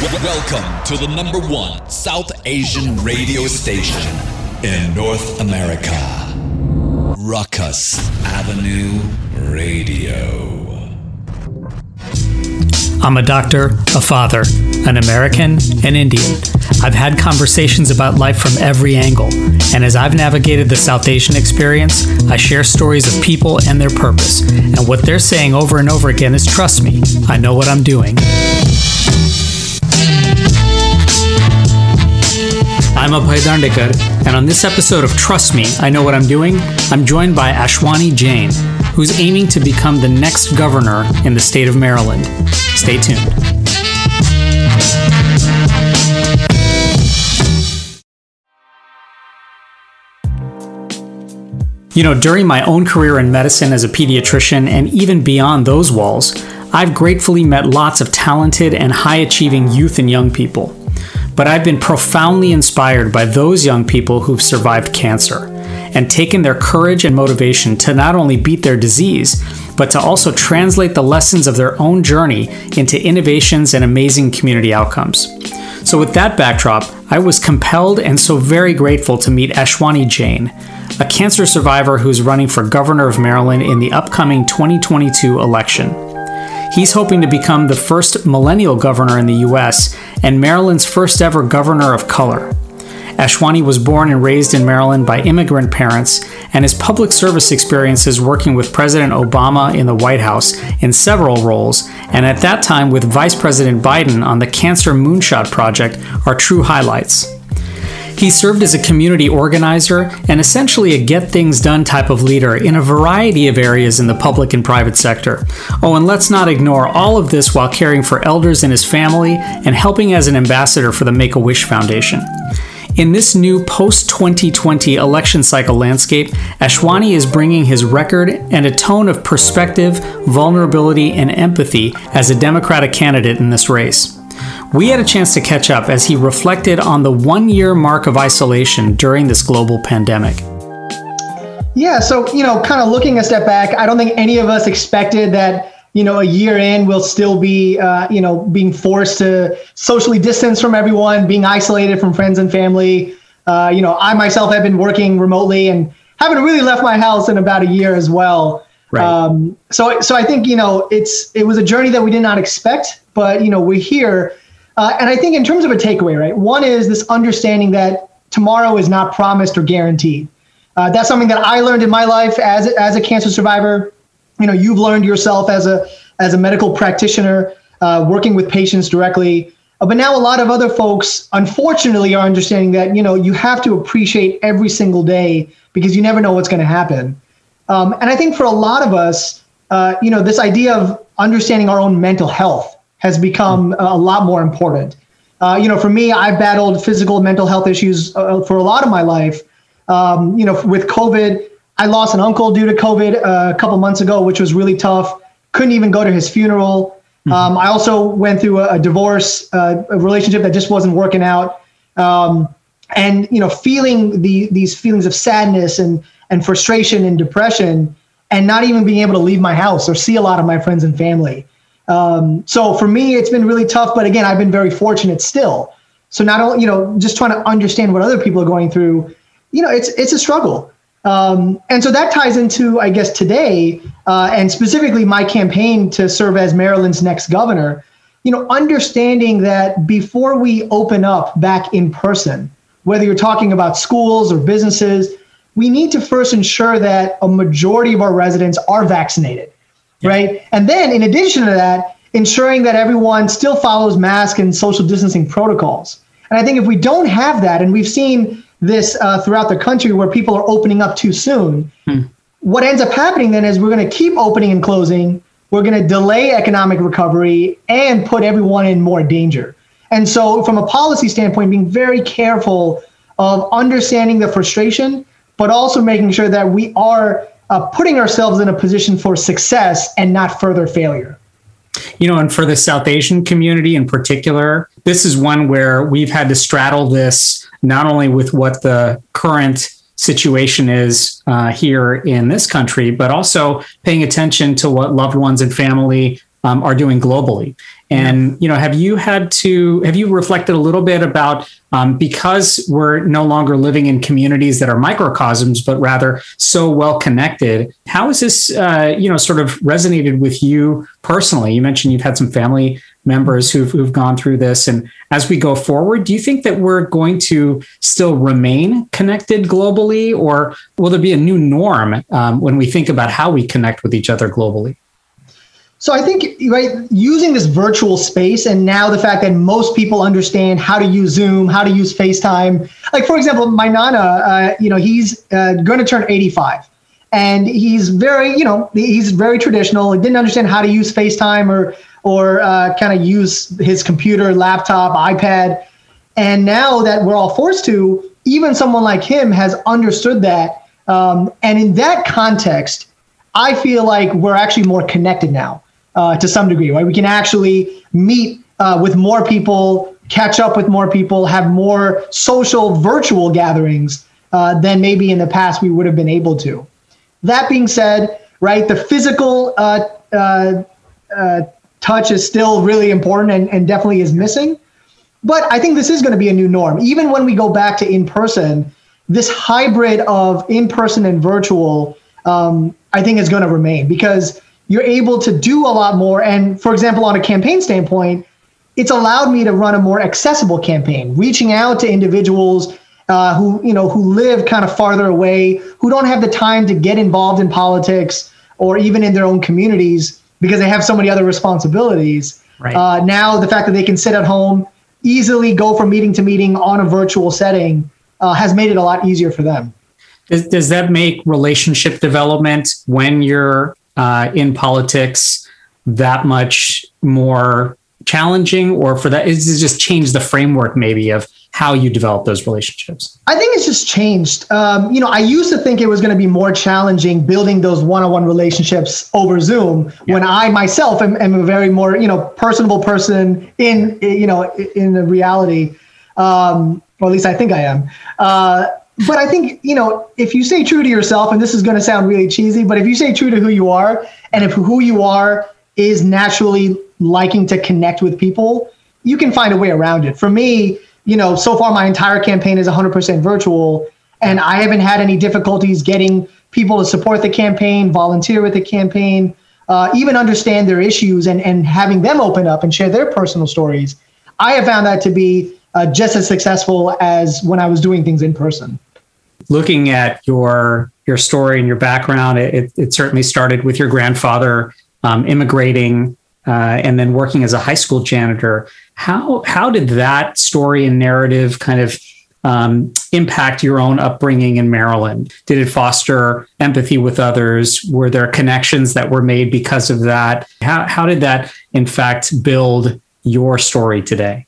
Welcome to the number one South Asian radio station in North America. Rukus Avenue Radio. I'm a doctor, a father, an American, an Indian. I've had conversations about life from every angle, and as I've navigated the South Asian experience, I share stories of people and their purpose. And what they're saying over and over again is trust me, I know what I'm doing. I'm Abhay Dandekar, and on this episode of Trust Me, I Know What I'm Doing, I'm joined by Ashwani Jain, who's aiming to become the next governor in the state of Maryland. Stay tuned. You know, during my own career in medicine as a pediatrician and even beyond those walls, I've gratefully met lots of talented and high achieving youth and young people. But I've been profoundly inspired by those young people who've survived cancer and taken their courage and motivation to not only beat their disease, but to also translate the lessons of their own journey into innovations and amazing community outcomes. So, with that backdrop, I was compelled and so very grateful to meet Ashwani Jain, a cancer survivor who's running for governor of Maryland in the upcoming 2022 election. He's hoping to become the first millennial governor in the US and Maryland's first ever governor of color. Ashwani was born and raised in Maryland by immigrant parents, and his public service experiences working with President Obama in the White House in several roles, and at that time with Vice President Biden on the Cancer Moonshot Project, are true highlights. He served as a community organizer and essentially a get things done type of leader in a variety of areas in the public and private sector. Oh, and let's not ignore all of this while caring for elders in his family and helping as an ambassador for the Make a Wish Foundation. In this new post 2020 election cycle landscape, Ashwani is bringing his record and a tone of perspective, vulnerability, and empathy as a Democratic candidate in this race. We had a chance to catch up as he reflected on the one year mark of isolation during this global pandemic. Yeah, so, you know, kind of looking a step back, I don't think any of us expected that you know, a year in, we'll still be, uh, you know, being forced to socially distance from everyone, being isolated from friends and family. Uh, you know, I myself have been working remotely and haven't really left my house in about a year as well. Right. Um, so, so I think you know, it's it was a journey that we did not expect, but you know, we're here. Uh, and I think in terms of a takeaway, right? One is this understanding that tomorrow is not promised or guaranteed. Uh, that's something that I learned in my life as as a cancer survivor you know you've learned yourself as a as a medical practitioner uh, working with patients directly uh, but now a lot of other folks unfortunately are understanding that you know you have to appreciate every single day because you never know what's going to happen um, and i think for a lot of us uh, you know this idea of understanding our own mental health has become a lot more important uh, you know for me i've battled physical and mental health issues uh, for a lot of my life um, you know with covid I lost an uncle due to COVID uh, a couple months ago, which was really tough. Couldn't even go to his funeral. Mm-hmm. Um, I also went through a, a divorce, uh, a relationship that just wasn't working out, um, and you know, feeling the these feelings of sadness and and frustration and depression, and not even being able to leave my house or see a lot of my friends and family. Um, so for me, it's been really tough. But again, I've been very fortunate still. So not only you know, just trying to understand what other people are going through, you know, it's it's a struggle. Um, and so that ties into, I guess, today, uh, and specifically my campaign to serve as Maryland's next governor. You know, understanding that before we open up back in person, whether you're talking about schools or businesses, we need to first ensure that a majority of our residents are vaccinated, yeah. right? And then, in addition to that, ensuring that everyone still follows mask and social distancing protocols. And I think if we don't have that, and we've seen this uh, throughout the country where people are opening up too soon. Hmm. What ends up happening then is we're going to keep opening and closing. We're going to delay economic recovery and put everyone in more danger. And so, from a policy standpoint, being very careful of understanding the frustration, but also making sure that we are uh, putting ourselves in a position for success and not further failure. You know, and for the South Asian community in particular, this is one where we've had to straddle this not only with what the current situation is uh, here in this country, but also paying attention to what loved ones and family um, are doing globally. And you know, have you had to have you reflected a little bit about um, because we're no longer living in communities that are microcosms, but rather so well connected? How has this uh, you know sort of resonated with you personally? You mentioned you've had some family members who've, who've gone through this, and as we go forward, do you think that we're going to still remain connected globally, or will there be a new norm um, when we think about how we connect with each other globally? So I think right using this virtual space and now the fact that most people understand how to use Zoom, how to use FaceTime. Like for example, my nana, uh, you know, he's uh, going to turn 85, and he's very, you know, he's very traditional. He didn't understand how to use FaceTime or or uh, kind of use his computer, laptop, iPad. And now that we're all forced to, even someone like him has understood that. Um, and in that context, I feel like we're actually more connected now uh, to some degree, right? We can actually meet uh, with more people, catch up with more people, have more social virtual gatherings uh, than maybe in the past we would have been able to. That being said, right, the physical uh, uh, uh, touch is still really important and, and definitely is missing. But I think this is going to be a new norm. Even when we go back to in person, this hybrid of in person and virtual, um, I think is going to remain because you're able to do a lot more. And for example, on a campaign standpoint, it's allowed me to run a more accessible campaign, reaching out to individuals uh, who you know who live kind of farther away, who don't have the time to get involved in politics or even in their own communities because they have so many other responsibilities. Right. Uh, now, the fact that they can sit at home, easily go from meeting to meeting on a virtual setting, uh, has made it a lot easier for them. Does, does that make relationship development when you're uh, in politics that much more challenging or for that is it just change the framework maybe of how you develop those relationships? I think it's just changed. Um, you know i used to think it was going to be more challenging building those one-on-one relationships over zoom yeah. when i myself am, am, a very more you know personable person in you know in the reality um, or at least i think i am. Uh, but I think, you know, if you stay true to yourself, and this is going to sound really cheesy, but if you stay true to who you are, and if who you are is naturally liking to connect with people, you can find a way around it. For me, you know, so far my entire campaign is 100% virtual, and I haven't had any difficulties getting people to support the campaign, volunteer with the campaign, uh, even understand their issues, and, and having them open up and share their personal stories. I have found that to be uh, just as successful as when I was doing things in person looking at your your story and your background, it, it certainly started with your grandfather um, immigrating uh, and then working as a high school janitor. How how did that story and narrative kind of um, impact your own upbringing in Maryland? Did it foster empathy with others? Were there connections that were made because of that? How how did that in fact build your story today?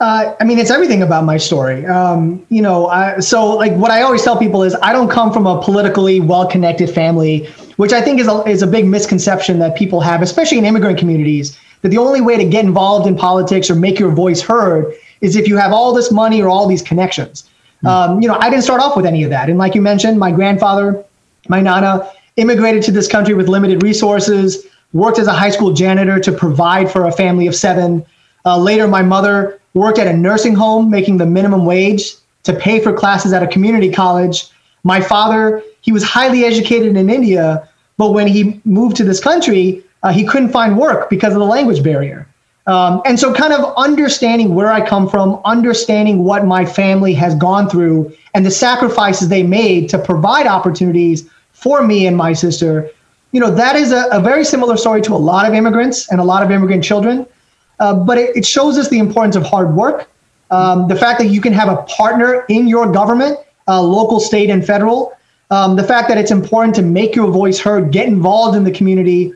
Uh, I mean, it's everything about my story. Um, you know, I, so like what I always tell people is I don't come from a politically well-connected family, which I think is a, is a big misconception that people have, especially in immigrant communities, that the only way to get involved in politics or make your voice heard is if you have all this money or all these connections. Mm-hmm. Um, you know, I didn't start off with any of that. And like you mentioned, my grandfather, my nana, immigrated to this country with limited resources, worked as a high school janitor to provide for a family of seven. Uh, later, my mother worked at a nursing home making the minimum wage to pay for classes at a community college. My father, he was highly educated in India, but when he moved to this country, uh, he couldn't find work because of the language barrier. Um, and so, kind of understanding where I come from, understanding what my family has gone through, and the sacrifices they made to provide opportunities for me and my sister, you know, that is a, a very similar story to a lot of immigrants and a lot of immigrant children. Uh, but it, it, shows us the importance of hard work. Um, the fact that you can have a partner in your government, uh, local, state, and federal. Um, the fact that it's important to make your voice heard, get involved in the community,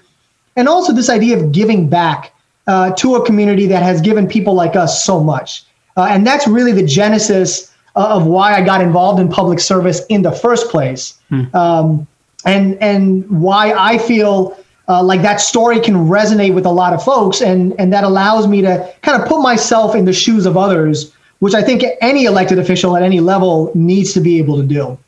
and also this idea of giving back uh, to a community that has given people like us so much. Uh, and that's really the genesis uh, of why I got involved in public service in the first place, hmm. um, and and why I feel uh, like that story can resonate with a lot of folks and and that allows me to kind of put myself in the shoes of others which i think any elected official at any level needs to be able to do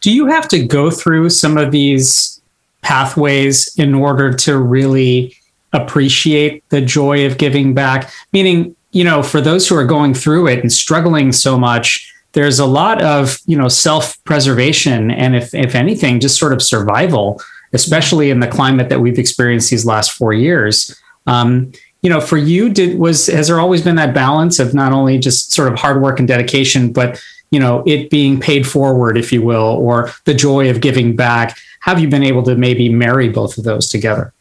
do you have to go through some of these pathways in order to really appreciate the joy of giving back? Meaning, you know, for those who are going through it and struggling so much, there's a lot of, you know, self-preservation and if if anything, just sort of survival, especially in the climate that we've experienced these last four years. Um, you know, for you, did was has there always been that balance of not only just sort of hard work and dedication, but you know, it being paid forward, if you will, or the joy of giving back? Have you been able to maybe marry both of those together?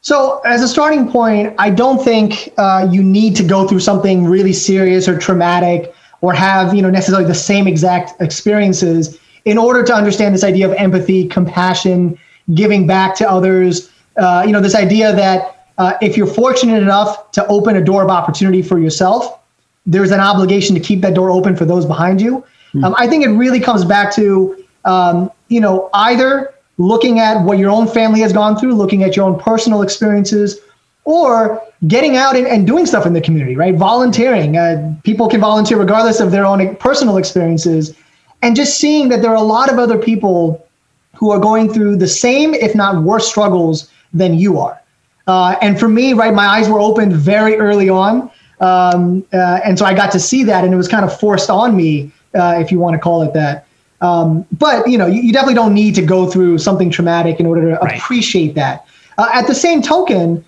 So, as a starting point, I don't think uh, you need to go through something really serious or traumatic or have you know necessarily the same exact experiences in order to understand this idea of empathy, compassion, giving back to others. Uh, you know, this idea that uh, if you're fortunate enough to open a door of opportunity for yourself, there's an obligation to keep that door open for those behind you. Mm. Um, I think it really comes back to um, you know either looking at what your own family has gone through, looking at your own personal experiences, or getting out and, and doing stuff in the community, right? Volunteering. Uh, people can volunteer regardless of their own personal experiences. And just seeing that there are a lot of other people who are going through the same, if not worse, struggles than you are. Uh, and for me, right, my eyes were opened very early on. Um, uh, and so I got to see that, and it was kind of forced on me, uh, if you want to call it that. Um, but you know, you, you, definitely don't need to go through something traumatic in order to right. appreciate that. Uh, at the same token,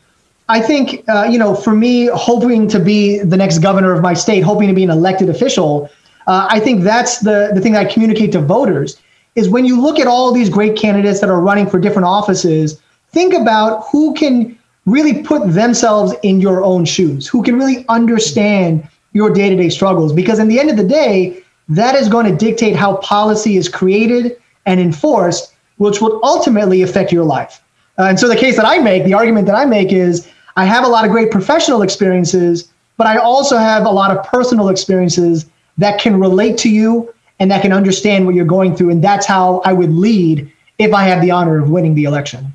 I think uh, you know, for me, hoping to be the next governor of my state, hoping to be an elected official, uh, I think that's the the thing that I communicate to voters is when you look at all these great candidates that are running for different offices, think about who can really put themselves in your own shoes, who can really understand your day-to-day struggles, because in the end of the day that is going to dictate how policy is created and enforced, which will ultimately affect your life. Uh, and so the case that I make, the argument that I make is I have a lot of great professional experiences, but I also have a lot of personal experiences that can relate to you and that can understand what you're going through. And that's how I would lead if I have the honor of winning the election.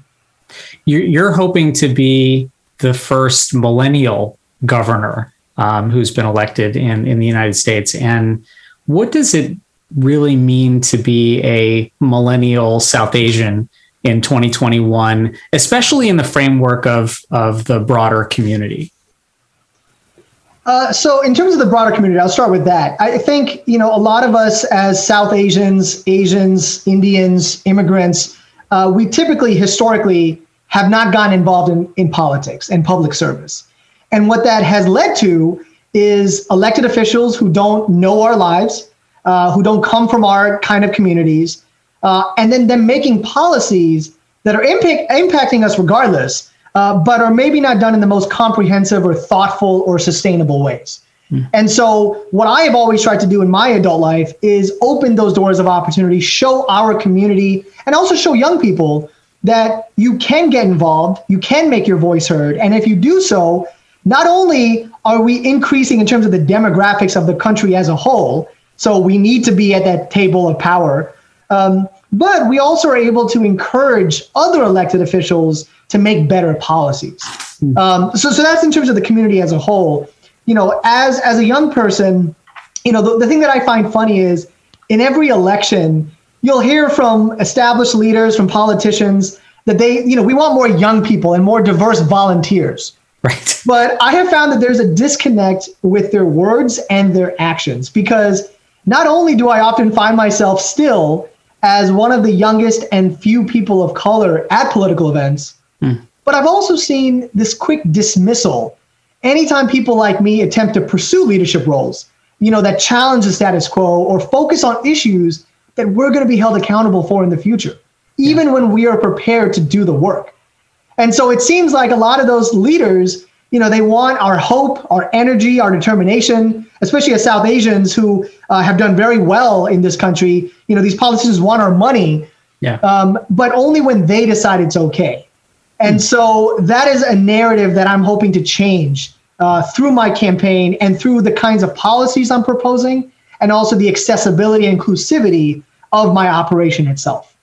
You're hoping to be the first millennial governor um, who's been elected in, in the United States. And what does it really mean to be a millennial South Asian in 2021, especially in the framework of, of the broader community? Uh, so, in terms of the broader community, I'll start with that. I think you know a lot of us as South Asians, Asians, Indians, immigrants, uh, we typically historically have not gotten involved in, in politics and public service, and what that has led to is elected officials who don't know our lives, uh, who don't come from our kind of communities, uh, and then them making policies that are impact, impacting us regardless, uh, but are maybe not done in the most comprehensive or thoughtful or sustainable ways. Mm. And so, what I have always tried to do in my adult life is open those doors of opportunity, show our community, and also show young people that you can get involved, you can make your voice heard. And if you do so, not only are we increasing in terms of the demographics of the country as a whole, so we need to be at that table of power, um, but we also are able to encourage other elected officials to make better policies. Hmm. Um, so, so that's in terms of the community as a whole. You know, as as a young person, you know, the, the thing that I find funny is in every election, you'll hear from established leaders, from politicians, that they, you know, we want more young people and more diverse volunteers. Right. But I have found that there's a disconnect with their words and their actions because not only do I often find myself still as one of the youngest and few people of color at political events, mm. but I've also seen this quick dismissal anytime people like me attempt to pursue leadership roles, you know, that challenge the status quo or focus on issues that we're going to be held accountable for in the future, even when we are prepared to do the work. And so it seems like a lot of those leaders, you know, they want our hope, our energy, our determination, especially as South Asians who uh, have done very well in this country. You know, these politicians want our money, yeah. Um, but only when they decide it's okay. And mm. so that is a narrative that I'm hoping to change uh, through my campaign and through the kinds of policies I'm proposing, and also the accessibility and inclusivity of my operation itself.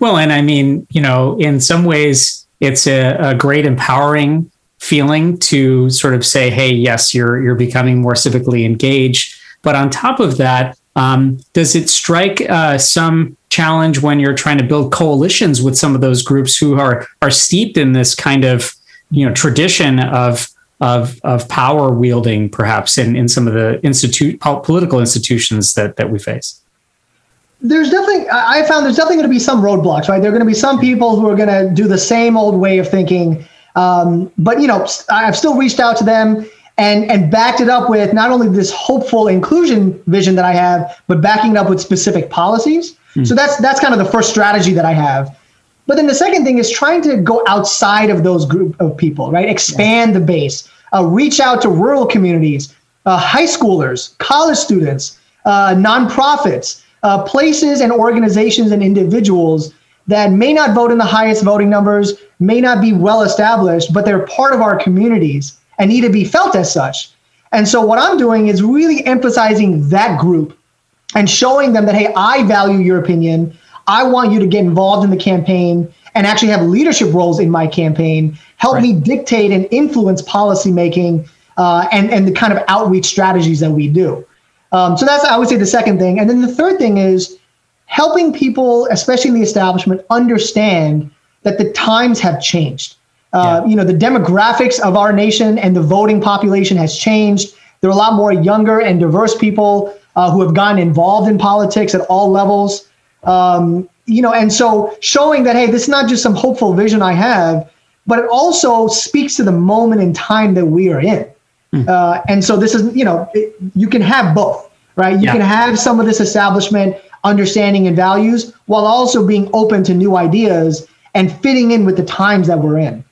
Well, and I mean, you know, in some ways, it's a, a great empowering feeling to sort of say, "Hey, yes, you're you're becoming more civically engaged." But on top of that, um, does it strike uh, some challenge when you're trying to build coalitions with some of those groups who are are steeped in this kind of you know tradition of of of power wielding, perhaps in in some of the institute political institutions that that we face? There's definitely I found there's definitely going to be some roadblocks, right? There are going to be some people who are going to do the same old way of thinking, um, but you know I've still reached out to them and and backed it up with not only this hopeful inclusion vision that I have, but backing it up with specific policies. Mm. So that's that's kind of the first strategy that I have. But then the second thing is trying to go outside of those group of people, right? Expand yeah. the base, uh, reach out to rural communities, uh, high schoolers, college students, uh, nonprofits, uh, places and organizations and individuals that may not vote in the highest voting numbers, may not be well established, but they're part of our communities and need to be felt as such. And so what I'm doing is really emphasizing that group and showing them that, hey, I value your opinion. I want you to get involved in the campaign and actually have leadership roles in my campaign. Help right. me dictate and influence policy making uh, and and the kind of outreach strategies that we do. Um, so that's I would say the second thing, and then the third thing is helping people, especially in the establishment, understand that the times have changed. Uh, yeah. You know, the demographics of our nation and the voting population has changed. There are a lot more younger and diverse people uh, who have gotten involved in politics at all levels. Um, you know, and so showing that, hey, this is not just some hopeful vision I have, but it also speaks to the moment in time that we are in. Mm. Uh, and so this is, you know, it, you can have both, right? You yeah. can have some of this establishment understanding and values while also being open to new ideas and fitting in with the times that we're in.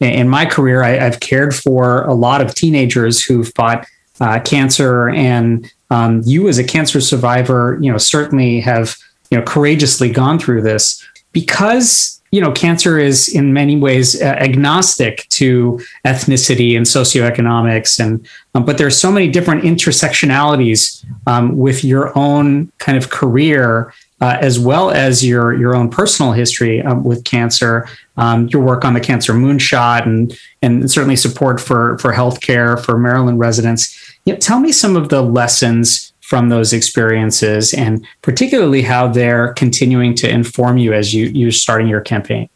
In my career, I, have cared for a lot of teenagers who've fought uh, cancer, and um, you, as a cancer survivor, you know, certainly have you know courageously gone through this because you know cancer is in many ways uh, agnostic to ethnicity and socioeconomics and um, but there's so many different intersectionalities um, with your own kind of career uh, as well as your your own personal history um, with cancer, um, your work on the Cancer Moonshot, and and certainly support for for healthcare for Maryland residents. You know, tell me some of the lessons from those experiences, and particularly how they're continuing to inform you as you you're starting your campaign.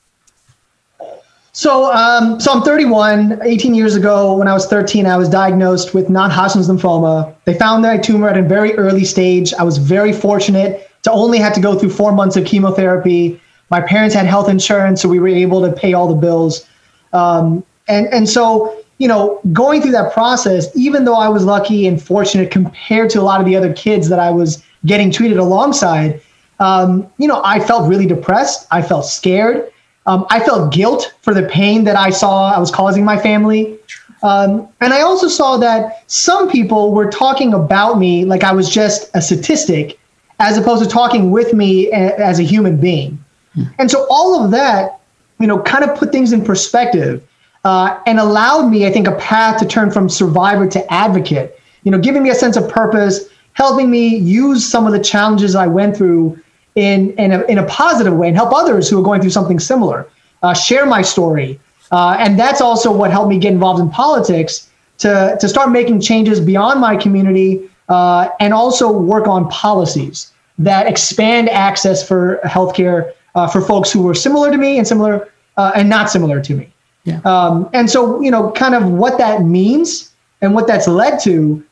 So, um, so I'm 31. 18 years ago, when I was 13, I was diagnosed with non-Hodgkin's lymphoma. They found that my tumor at a very early stage. I was very fortunate to only have to go through four months of chemotherapy. My parents had health insurance, so we were able to pay all the bills. Um, and and so you know, going through that process, even though I was lucky and fortunate compared to a lot of the other kids that I was getting treated alongside, um, you know, I felt really depressed. I felt scared. Um, I felt guilt for the pain that I saw I was causing my family. Um, and I also saw that some people were talking about me like I was just a statistic as opposed to talking with me as a human being. Hmm. And so all of that, you know, kind of put things in perspective uh, and allowed me, I think, a path to turn from survivor to advocate, you know, giving me a sense of purpose, helping me use some of the challenges I went through in, in, a, in a positive way and help others who are going through something similar, uh, share my story. Uh, and that's also what helped me get involved in politics to, to start making changes beyond my community uh, and also work on policies that expand access for healthcare uh, for folks who were similar to me and similar uh, and not similar to me. Yeah. Um, and so, you know, kind of what that means and what that's led to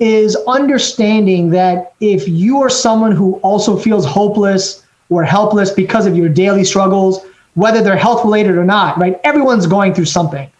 is understanding that if you are someone who also feels hopeless or helpless because of your daily struggles, whether they're health related or not, right? Everyone's going through something.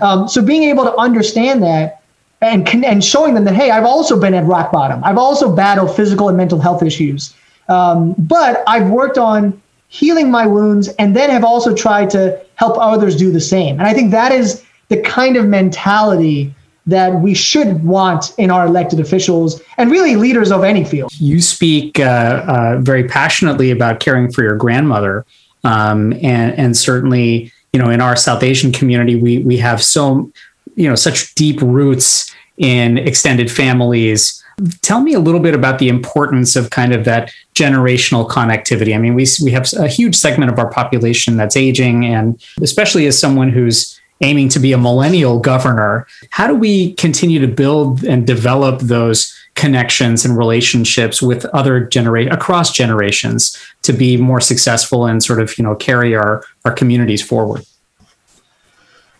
Um, so being able to understand that and and showing them that hey, I've also been at rock bottom. I've also battled physical and mental health issues, um, but I've worked on healing my wounds, and then have also tried to help others do the same. And I think that is the kind of mentality that we should want in our elected officials and really leaders of any field. You speak uh, uh, very passionately about caring for your grandmother, um, and and certainly you know in our South Asian community we we have so you know such deep roots in extended families. Tell me a little bit about the importance of kind of that generational connectivity. I mean we we have a huge segment of our population that's aging and especially as someone who's aiming to be a millennial governor how do we continue to build and develop those connections and relationships with other generate across generations to be more successful and sort of you know carry our our communities forward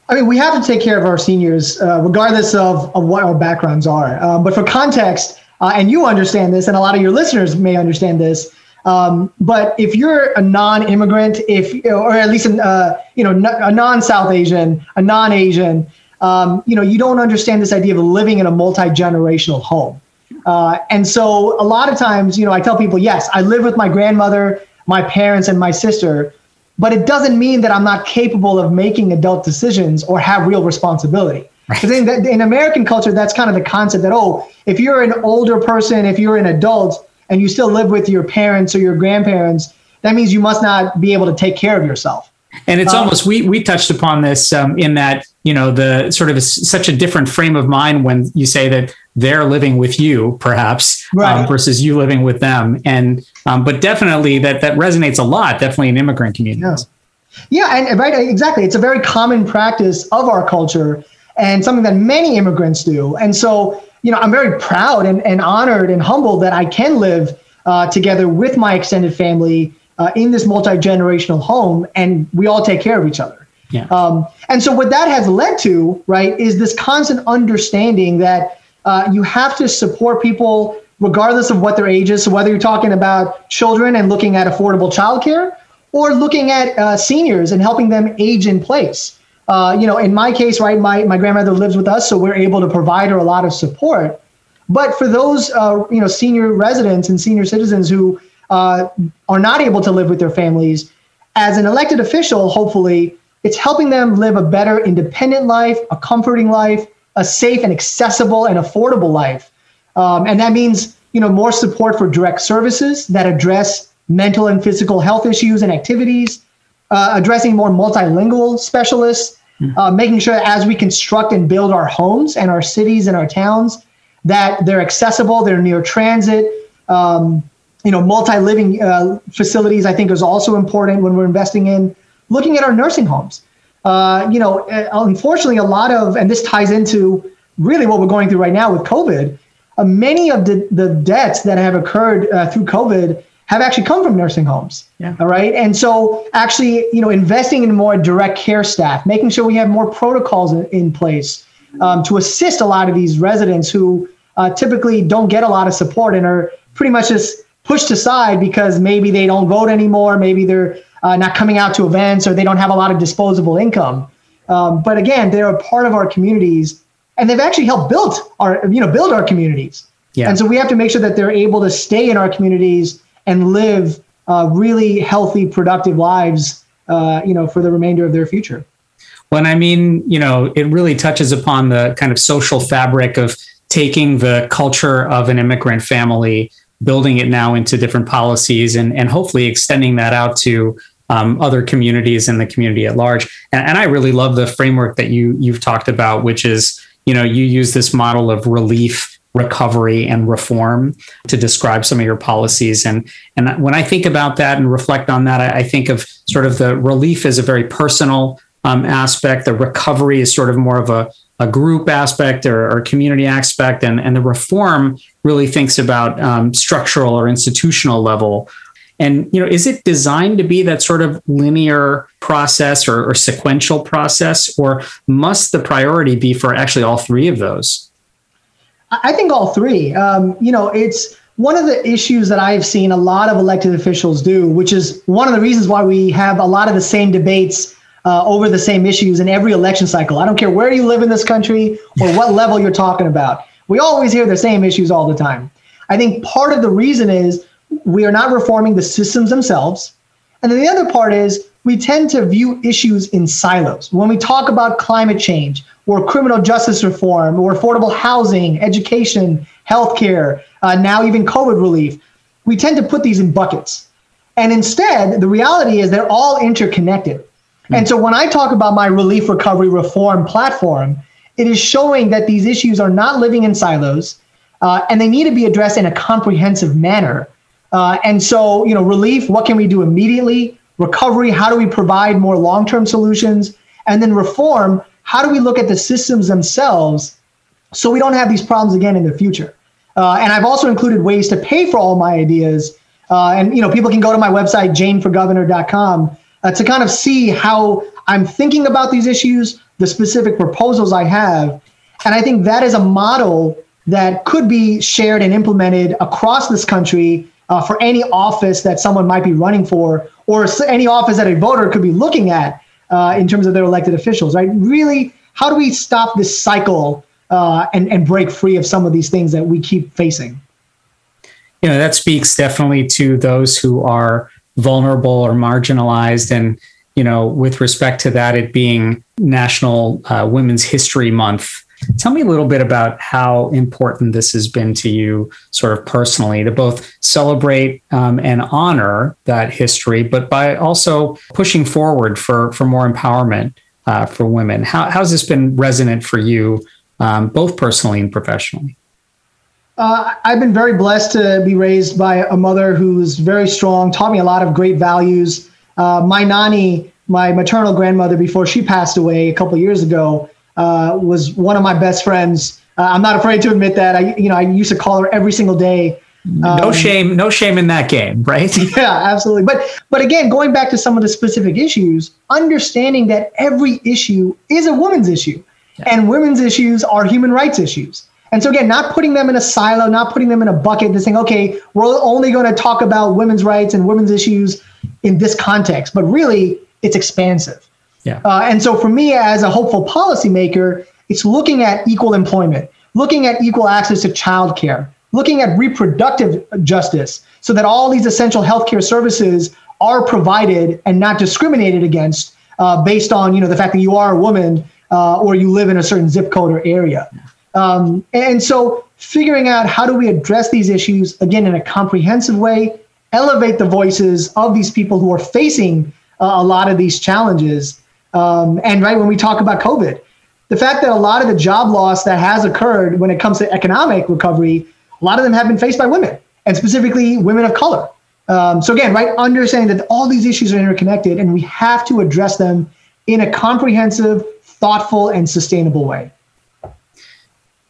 I mean, we have to take care of our seniors, uh, regardless of, of what our backgrounds are. Um, but for context, uh, and you understand this, and a lot of your listeners may understand this. Um, but if you're a non-immigrant, if or at least an, uh, you know a non-South Asian, a non-Asian, um, you know you don't understand this idea of living in a multi-generational home. Uh, and so a lot of times, you know, I tell people, yes, I live with my grandmother, my parents, and my sister, but it doesn't mean that I'm not capable of making adult decisions or have real responsibility. Right. I think that in American culture, that's kind of the concept that, oh, if you're an older person, if you're an adult and you still live with your parents or your grandparents, that means you must not be able to take care of yourself. And it's um, almost we we touched upon this um, in that you know the sort of a, such a different frame of mind when you say that they're living with you perhaps um, right. um, versus you living with them and um, but definitely that that resonates a lot definitely in immigrant communities. Yeah. yeah, and right exactly. It's a very common practice of our culture and something that many immigrants do. And so you know I'm very proud and, and honored and humbled that I can live uh, together with my extended family uh, in this multi generational home, and we all take care of each other. Yeah. Um, and so what that has led to, right, is this constant understanding that uh, you have to support people regardless of what their age is. So whether you're talking about children and looking at affordable childcare, or looking at uh, seniors and helping them age in place. Uh, you know, in my case, right, my my grandmother lives with us, so we're able to provide her a lot of support. But for those, uh, you know, senior residents and senior citizens who uh, are not able to live with their families, as an elected official, hopefully, it's helping them live a better independent life, a comforting life, a safe and accessible and affordable life. Um, and that means, you know, more support for direct services that address mental and physical health issues and activities, uh, addressing more multilingual specialists, hmm. uh, making sure that as we construct and build our homes and our cities and our towns, that they're accessible, they're near transit, um, you know, multi-living uh, facilities, I think is also important when we're investing in looking at our nursing homes. Uh, you know, uh, unfortunately, a lot of, and this ties into really what we're going through right now with COVID. Uh, many of the, the deaths that have occurred uh, through COVID have actually come from nursing homes. Yeah. All right. And so actually, you know, investing in more direct care staff, making sure we have more protocols in, in place um, to assist a lot of these residents who uh, typically don't get a lot of support and are pretty much just pushed aside because maybe they don't vote anymore, maybe they're uh, not coming out to events, or they don't have a lot of disposable income. Um, but again, they're a part of our communities, and they've actually helped build our you know build our communities. Yeah. And so we have to make sure that they're able to stay in our communities and live uh, really healthy, productive lives, uh, you know, for the remainder of their future. Well, and I mean, you know, it really touches upon the kind of social fabric of taking the culture of an immigrant family building it now into different policies and, and hopefully extending that out to um, other communities and the community at large. And, and I really love the framework that you you've talked about, which is you know you use this model of relief, recovery, and reform to describe some of your policies. And and when I think about that and reflect on that, I, I think of sort of the relief as a very personal um, aspect. The recovery is sort of more of a a group aspect or, or, community aspect, and, and the reform really thinks about um, structural or institutional level. And you know, is it designed to be that sort of linear process or, or sequential process, or must the priority be for actually all three of those? I think all three. Um, you know, it's one of the issues that I've seen a lot of elected officials do, which is one of the reasons why we have a lot of the same debates uh, over the same issues in every election cycle. I don't care where you live in this country or what level you're talking about. We always hear the same issues all the time. I think part of the reason is we are not reforming the systems themselves. And then the other part is we tend to view issues in silos. When we talk about climate change or criminal justice reform or affordable housing, education, healthcare, uh, now even COVID relief, we tend to put these in buckets. And instead, the reality is they're all interconnected. And so when I talk about my relief recovery reform platform, it is showing that these issues are not living in silos uh, and they need to be addressed in a comprehensive manner. Uh, and so, you know, relief, what can we do immediately? Recovery, how do we provide more long term solutions? And then reform, how do we look at the systems themselves so we don't have these problems again in the future? Uh, and I've also included ways to pay for all my ideas. Uh, and, you know, people can go to my website, jainforgovernor.com uh, to kind of see how I'm thinking about these issues, the specific proposals I have. And I think that is a model that could be shared and implemented across this country uh, for any office that someone might be running for, or any office that a voter could be looking at uh, in terms of their elected officials, right? Really, how do we stop this cycle uh, and, and break free of some of these things that we keep facing? You know, that speaks definitely to those who are vulnerable or marginalized. And, you know, with respect to that, it being National uh, Women's History Month, Tell me a little bit about how important this has been to you, sort of personally, to both celebrate um, and honor that history, but by also pushing forward for for more empowerment uh, for women. How how's this been resonant for you, um, both personally and professionally? Uh, I've been very blessed to be raised by a mother who's very strong, taught me a lot of great values. Uh, my nani, my maternal grandmother, before she passed away a couple years ago, uh, was one of my best friends. Uh, I'm not afraid to admit that. I, you know, I used to call her every single day. Um, no shame, no shame in that game, right? yeah, absolutely. But but again, going back to some of the specific issues, understanding that every issue is a woman's issue, yeah. and women's issues are human rights issues. And so again, not putting them in a silo, not putting them in a bucket, just saying, okay, we're only going to talk about women's rights and women's issues in this context, but really, it's expansive. Yeah. Uh, and so for me, as a hopeful policymaker, it's looking at equal employment, looking at equal access to childcare, looking at reproductive justice, so that all these essential healthcare services are provided and not discriminated against uh, based on you know the fact that you are a woman uh, or you live in a certain zip code or area. Um, and so figuring out how do we address these issues again in a comprehensive way, elevate the voices of these people who are facing uh, a lot of these challenges um, and right when we talk about COVID, the fact that a lot of the job loss that has occurred when it comes to economic recovery, a lot of them have been faced by women, and specifically women of color. Um, so again, right, understanding that all these issues are interconnected, and we have to address them in a comprehensive, thoughtful, and sustainable way.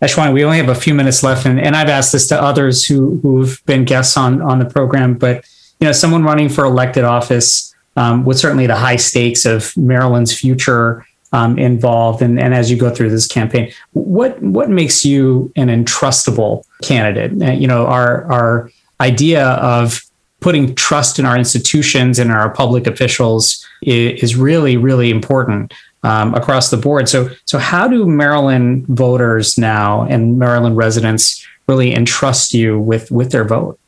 Ashwani, we only have a few minutes left, and, and I've asked this to others who who've been guests on on the program, but you know, someone running for elected office um, with certainly the high stakes of Maryland's future um, involved. And, and as you go through this campaign, what what makes you an entrustable candidate? Uh, you know, our our idea of putting trust in our institutions and our public officials is, is really really important. Um, across the board. So, so how do Maryland voters now and Maryland residents really entrust you with with their vote?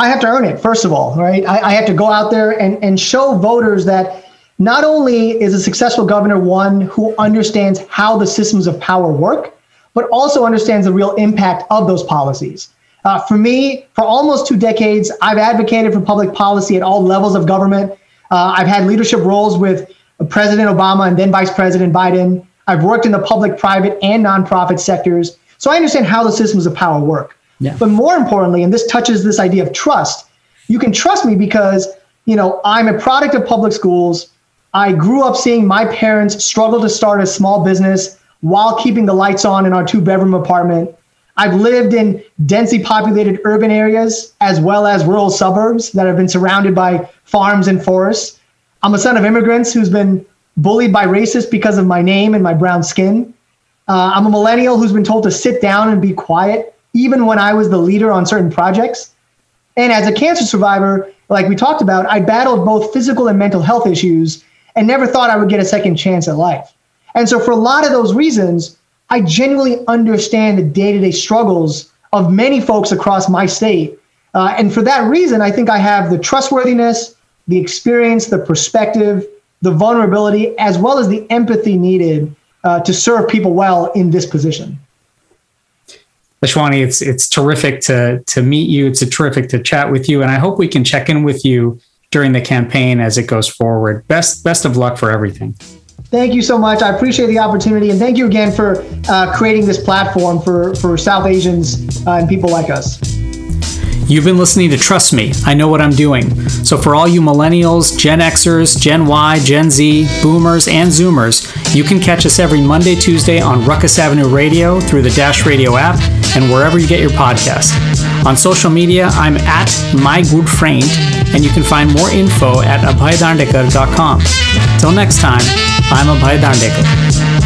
I have to earn it, first of all, right? I, I have to go out there and, and show voters that not only is a successful governor one who understands how the systems of power work, but also understands the real impact of those policies. Uh, for me, for almost two decades, I've advocated for public policy at all levels of government. Uh, I've had leadership roles with President Obama and then Vice President Biden. I've worked in the public, private, and nonprofit sectors. So I understand how the systems of power work. Yeah. But more importantly, and this touches this idea of trust, you can trust me because, you know, I'm a product of public schools. I grew up seeing my parents struggle to start a small business while keeping the lights on in our two bedroom apartment. I've lived in densely populated urban areas as well as rural suburbs that have been surrounded by farms and forests. I'm a son of immigrants who's been bullied by racists because of my name and my brown skin. Uh, I'm a millennial who's been told to sit down and be quiet even when I was the leader on certain projects. And as a cancer survivor, like we talked about, I battled both physical and mental health issues and never thought I would get a second chance at life. And so, for a lot of those reasons, I genuinely understand the day to day struggles of many folks across my state. Uh, and for that reason, I think I have the trustworthiness, the experience, the perspective, the vulnerability, as well as the empathy needed uh, to serve people well in this position. Ashwani, it's it's terrific to to meet you. It's terrific to chat with you, and I hope we can check in with you during the campaign as it goes forward. Best best of luck for everything. Thank you so much. I appreciate the opportunity, and thank you again for uh, creating this platform for for South Asians uh, and people like us. You've been listening to Trust Me, I Know What I'm Doing. So, for all you millennials, Gen Xers, Gen Y, Gen Z, boomers, and Zoomers, you can catch us every Monday, Tuesday on Rukus Avenue Radio through the Dash Radio app and wherever you get your podcast. On social media, I'm at MyGoodFriend, and you can find more info at abhaydandekar.com. Till next time, I'm Abhay Dandekar.